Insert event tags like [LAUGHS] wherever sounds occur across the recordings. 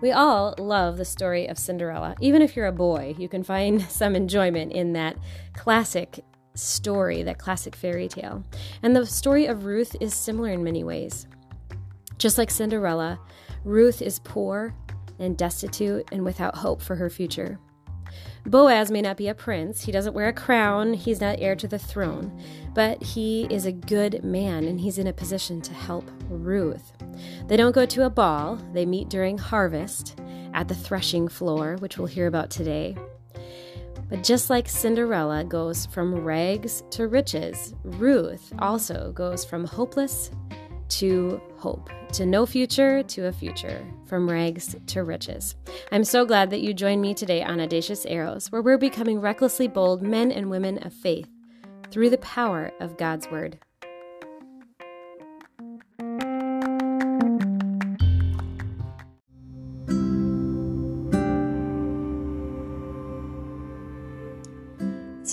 We all love the story of Cinderella. Even if you're a boy, you can find [LAUGHS] some enjoyment in that classic story, that classic fairy tale. And the story of Ruth is similar in many ways. Just like Cinderella, Ruth is poor and destitute and without hope for her future. Boaz may not be a prince, he doesn't wear a crown, he's not heir to the throne, but he is a good man and he's in a position to help Ruth. They don't go to a ball, they meet during harvest at the threshing floor, which we'll hear about today. But just like Cinderella goes from rags to riches, Ruth also goes from hopeless to hope, to no future to a future, from rags to riches. I'm so glad that you joined me today on Audacious Arrows, where we're becoming recklessly bold men and women of faith through the power of God's Word.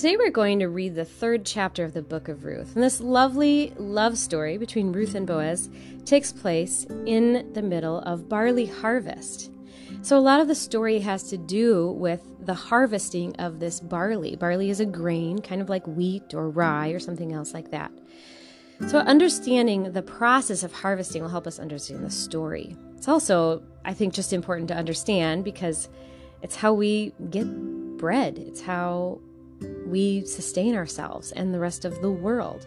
Today we're going to read the third chapter of the book of Ruth. And this lovely love story between Ruth and Boaz takes place in the middle of barley harvest. So a lot of the story has to do with the harvesting of this barley. Barley is a grain, kind of like wheat or rye or something else like that. So understanding the process of harvesting will help us understand the story. It's also, I think, just important to understand because it's how we get bread. It's how we sustain ourselves and the rest of the world.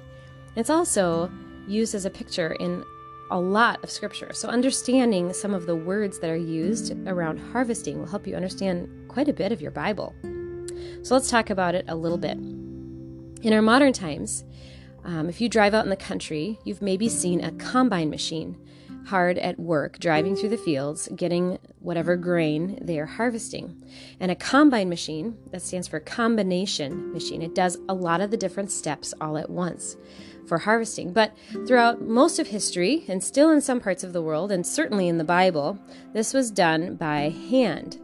It's also used as a picture in a lot of scripture. So, understanding some of the words that are used around harvesting will help you understand quite a bit of your Bible. So, let's talk about it a little bit. In our modern times, um, if you drive out in the country, you've maybe seen a combine machine hard at work driving through the fields, getting whatever grain they are harvesting. And a combine machine, that stands for combination machine, it does a lot of the different steps all at once for harvesting. But throughout most of history, and still in some parts of the world, and certainly in the Bible, this was done by hand.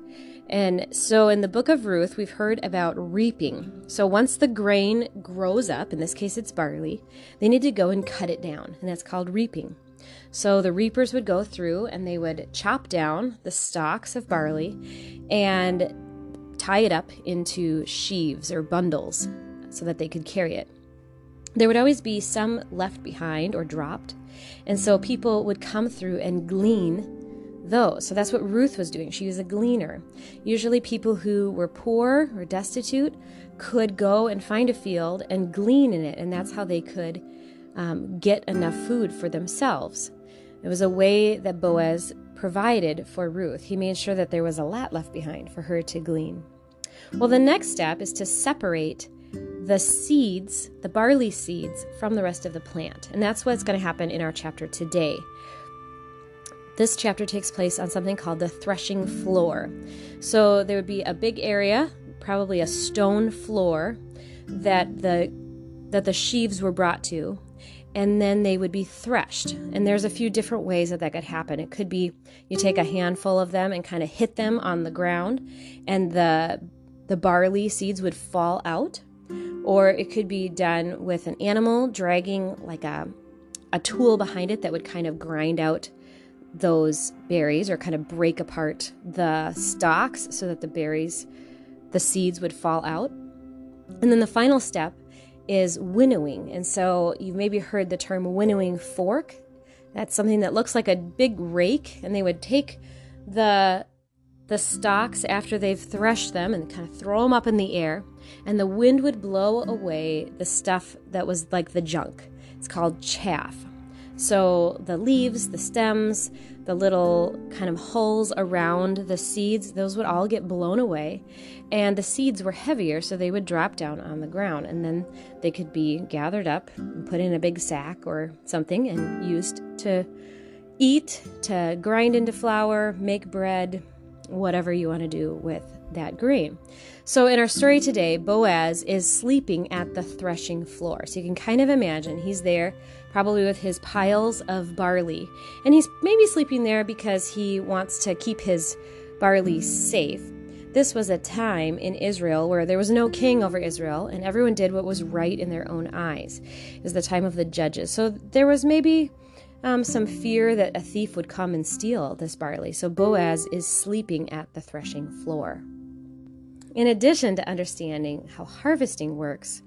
And so in the book of Ruth, we've heard about reaping. So once the grain grows up, in this case it's barley, they need to go and cut it down, and that's called reaping. So the reapers would go through and they would chop down the stalks of barley and tie it up into sheaves or bundles so that they could carry it. There would always be some left behind or dropped, and so people would come through and glean those. So that's what Ruth was doing. She was a gleaner. Usually, people who were poor or destitute could go and find a field and glean in it, and that's how they could um, get enough food for themselves. It was a way that Boaz provided for Ruth. He made sure that there was a lot left behind for her to glean. Well, the next step is to separate the seeds, the barley seeds, from the rest of the plant. And that's what's going to happen in our chapter today. This chapter takes place on something called the threshing floor. So there would be a big area, probably a stone floor, that the that the sheaves were brought to and then they would be threshed. And there's a few different ways that that could happen. It could be you take a handful of them and kind of hit them on the ground, and the the barley seeds would fall out. Or it could be done with an animal dragging like a a tool behind it that would kind of grind out those berries or kind of break apart the stalks so that the berries, the seeds would fall out. And then the final step is winnowing. And so you've maybe heard the term winnowing fork. That's something that looks like a big rake, and they would take the the stalks after they've threshed them and kind of throw them up in the air, and the wind would blow away the stuff that was like the junk. It's called chaff. So the leaves, the stems, the little kind of holes around the seeds, those would all get blown away. And the seeds were heavier, so they would drop down on the ground. And then they could be gathered up and put in a big sack or something and used to eat, to grind into flour, make bread, whatever you want to do with that grain. So, in our story today, Boaz is sleeping at the threshing floor. So, you can kind of imagine he's there, probably with his piles of barley. And he's maybe sleeping there because he wants to keep his barley safe. This was a time in Israel where there was no king over Israel, and everyone did what was right in their own eyes. It was the time of the judges. So, there was maybe um, some fear that a thief would come and steal this barley. So Boaz is sleeping at the threshing floor. In addition to understanding how harvesting works,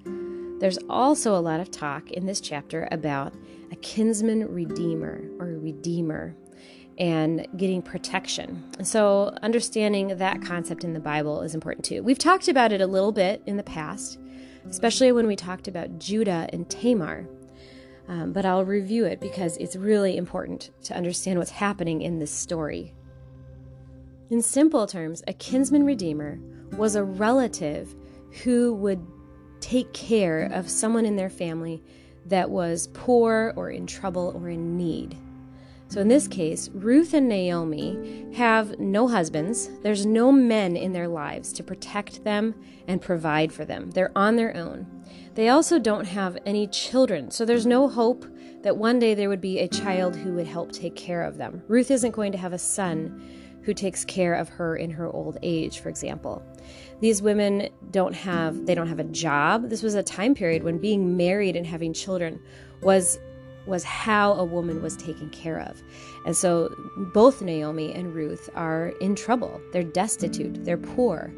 there's also a lot of talk in this chapter about a kinsman redeemer or redeemer and getting protection. So, understanding that concept in the Bible is important too. We've talked about it a little bit in the past, especially when we talked about Judah and Tamar. Um, but I'll review it because it's really important to understand what's happening in this story. In simple terms, a kinsman redeemer was a relative who would take care of someone in their family that was poor or in trouble or in need. So in this case, Ruth and Naomi have no husbands. There's no men in their lives to protect them and provide for them. They're on their own. They also don't have any children, so there's no hope that one day there would be a child who would help take care of them. Ruth isn't going to have a son who takes care of her in her old age, for example. These women don't have they don't have a job. This was a time period when being married and having children was was how a woman was taken care of. And so both Naomi and Ruth are in trouble. They're destitute, they're poor,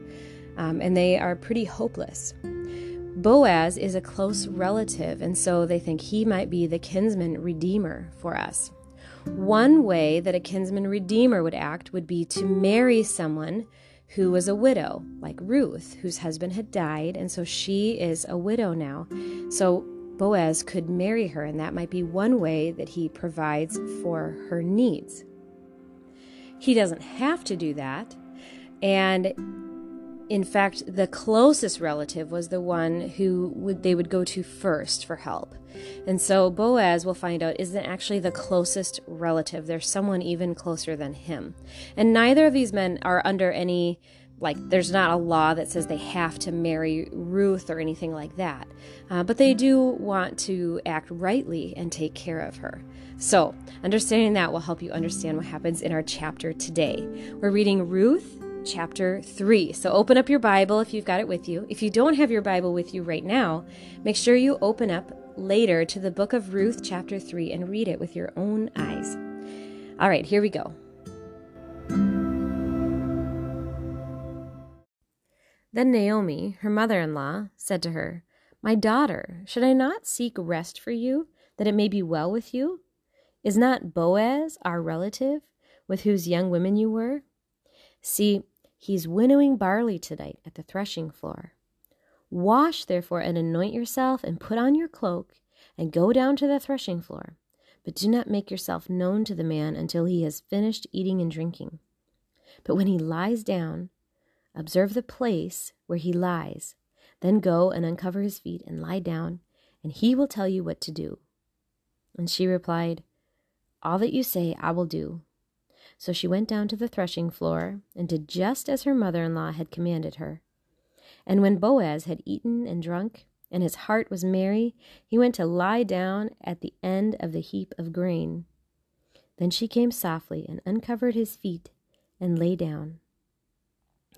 um, and they are pretty hopeless. Boaz is a close relative, and so they think he might be the kinsman redeemer for us. One way that a kinsman redeemer would act would be to marry someone who was a widow, like Ruth, whose husband had died, and so she is a widow now. So Boaz could marry her, and that might be one way that he provides for her needs. He doesn't have to do that, and in fact, the closest relative was the one who would, they would go to first for help. And so Boaz, will find out, isn't actually the closest relative. There's someone even closer than him. And neither of these men are under any, like, there's not a law that says they have to marry Ruth or anything like that. Uh, but they do want to act rightly and take care of her. So, understanding that will help you understand what happens in our chapter today. We're reading Ruth chapter 3. So open up your Bible if you've got it with you. If you don't have your Bible with you right now, make sure you open up later to the book of Ruth, chapter 3, and read it with your own eyes. All right, here we go. Then Naomi, her mother in law, said to her, My daughter, should I not seek rest for you, that it may be well with you? Is not Boaz our relative, with whose young women you were? See, He's winnowing barley tonight at the threshing floor. Wash, therefore, and anoint yourself, and put on your cloak, and go down to the threshing floor. But do not make yourself known to the man until he has finished eating and drinking. But when he lies down, observe the place where he lies. Then go and uncover his feet and lie down, and he will tell you what to do. And she replied, All that you say I will do. So she went down to the threshing floor and did just as her mother in law had commanded her. And when Boaz had eaten and drunk, and his heart was merry, he went to lie down at the end of the heap of grain. Then she came softly and uncovered his feet and lay down.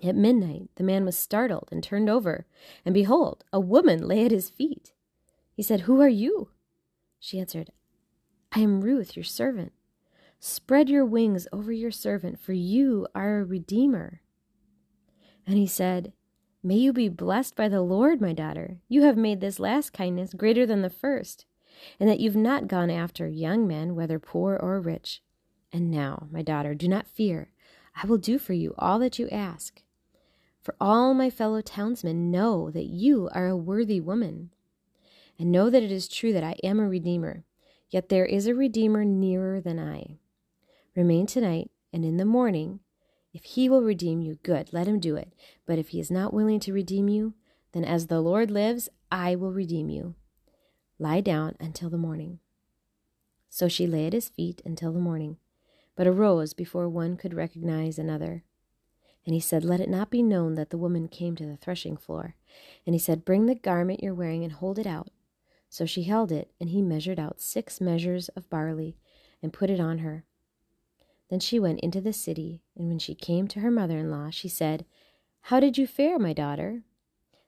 At midnight the man was startled and turned over, and behold, a woman lay at his feet. He said, Who are you? She answered, I am Ruth, your servant. Spread your wings over your servant, for you are a redeemer. And he said, May you be blessed by the Lord, my daughter. You have made this last kindness greater than the first, and that you've not gone after young men, whether poor or rich. And now, my daughter, do not fear. I will do for you all that you ask. For all my fellow townsmen know that you are a worthy woman, and know that it is true that I am a redeemer. Yet there is a redeemer nearer than I. Remain tonight, and in the morning, if he will redeem you, good, let him do it. But if he is not willing to redeem you, then as the Lord lives, I will redeem you. Lie down until the morning. So she lay at his feet until the morning, but arose before one could recognize another. And he said, Let it not be known that the woman came to the threshing floor. And he said, Bring the garment you're wearing and hold it out. So she held it, and he measured out six measures of barley and put it on her. Then she went into the city, and when she came to her mother in law, she said, How did you fare, my daughter?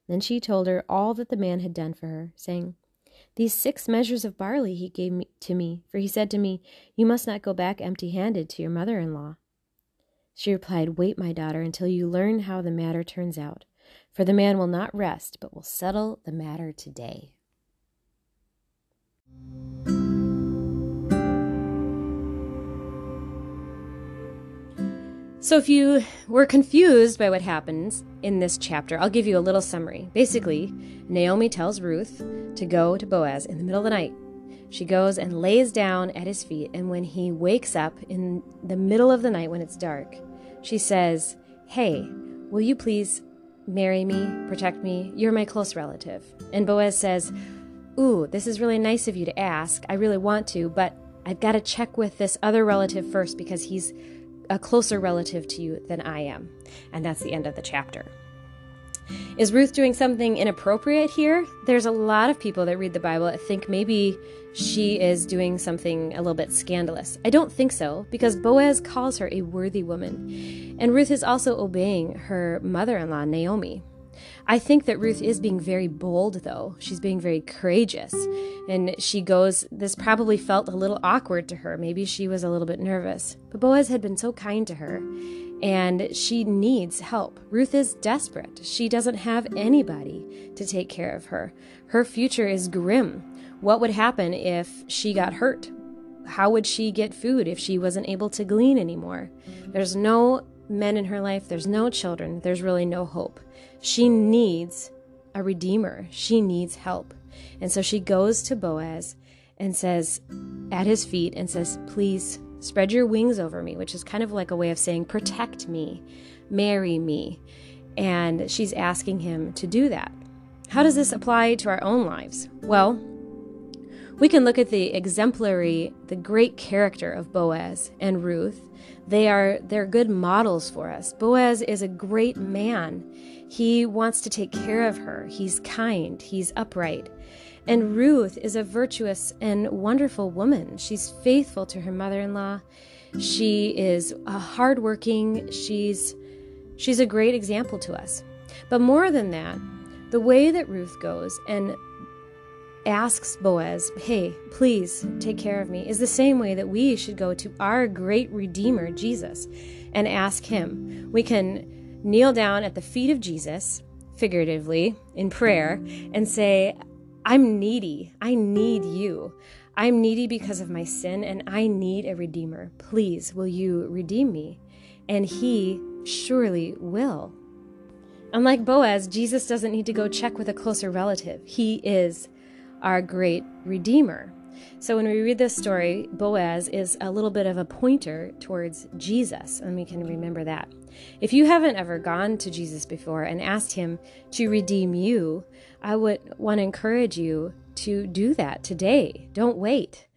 Then she told her all that the man had done for her, saying, these six measures of barley he gave me, to me, for he said to me, You must not go back empty handed to your mother in law. She replied, Wait, my daughter, until you learn how the matter turns out, for the man will not rest, but will settle the matter today. So, if you were confused by what happens in this chapter, I'll give you a little summary. Basically, Naomi tells Ruth to go to Boaz in the middle of the night. She goes and lays down at his feet, and when he wakes up in the middle of the night when it's dark, she says, Hey, will you please marry me, protect me? You're my close relative. And Boaz says, Ooh, this is really nice of you to ask. I really want to, but I've got to check with this other relative first because he's a closer relative to you than I am. And that's the end of the chapter. Is Ruth doing something inappropriate here? There's a lot of people that read the Bible that think maybe she is doing something a little bit scandalous. I don't think so, because Boaz calls her a worthy woman. And Ruth is also obeying her mother in law, Naomi. I think that Ruth is being very bold, though. She's being very courageous. And she goes, this probably felt a little awkward to her. Maybe she was a little bit nervous. But Boaz had been so kind to her, and she needs help. Ruth is desperate. She doesn't have anybody to take care of her. Her future is grim. What would happen if she got hurt? How would she get food if she wasn't able to glean anymore? There's no men in her life, there's no children, there's really no hope. She needs a redeemer, she needs help. And so she goes to Boaz and says, at his feet, and says, Please spread your wings over me, which is kind of like a way of saying, Protect me, marry me. And she's asking him to do that. How does this apply to our own lives? Well, we can look at the exemplary, the great character of Boaz and Ruth. They are they're good models for us. Boaz is a great man. He wants to take care of her. He's kind, he's upright. And Ruth is a virtuous and wonderful woman. She's faithful to her mother-in-law. She is a hardworking. She's she's a great example to us. But more than that, the way that Ruth goes and asks Boaz, Hey, please take care of me, is the same way that we should go to our great Redeemer, Jesus, and ask Him. We can kneel down at the feet of Jesus, figuratively, in prayer, and say, I'm needy. I need you. I'm needy because of my sin, and I need a Redeemer. Please, will you redeem me? And He surely will. Unlike Boaz, Jesus doesn't need to go check with a closer relative. He is our great Redeemer. So when we read this story, Boaz is a little bit of a pointer towards Jesus, and we can remember that. If you haven't ever gone to Jesus before and asked him to redeem you, I would want to encourage you to do that today. Don't wait.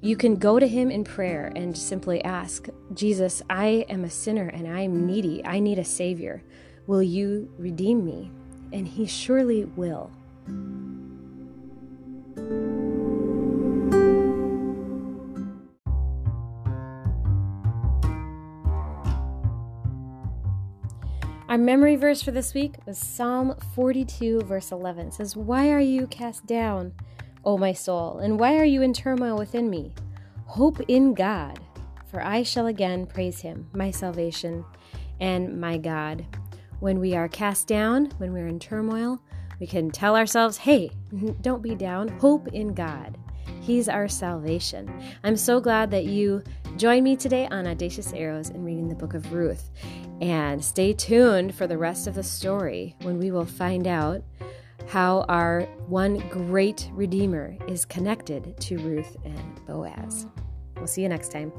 You can go to him in prayer and simply ask, Jesus, I am a sinner and I am needy. I need a Savior. Will you redeem me? And he surely will. Our memory verse for this week was Psalm 42, verse 11. It says, Why are you cast down, O my soul, and why are you in turmoil within me? Hope in God, for I shall again praise him, my salvation and my God. When we are cast down, when we're in turmoil, we can tell ourselves, hey, [LAUGHS] don't be down, hope in God. He's our salvation. I'm so glad that you joined me today on Audacious Arrows and reading the book of Ruth. And stay tuned for the rest of the story when we will find out how our one great Redeemer is connected to Ruth and Boaz. We'll see you next time.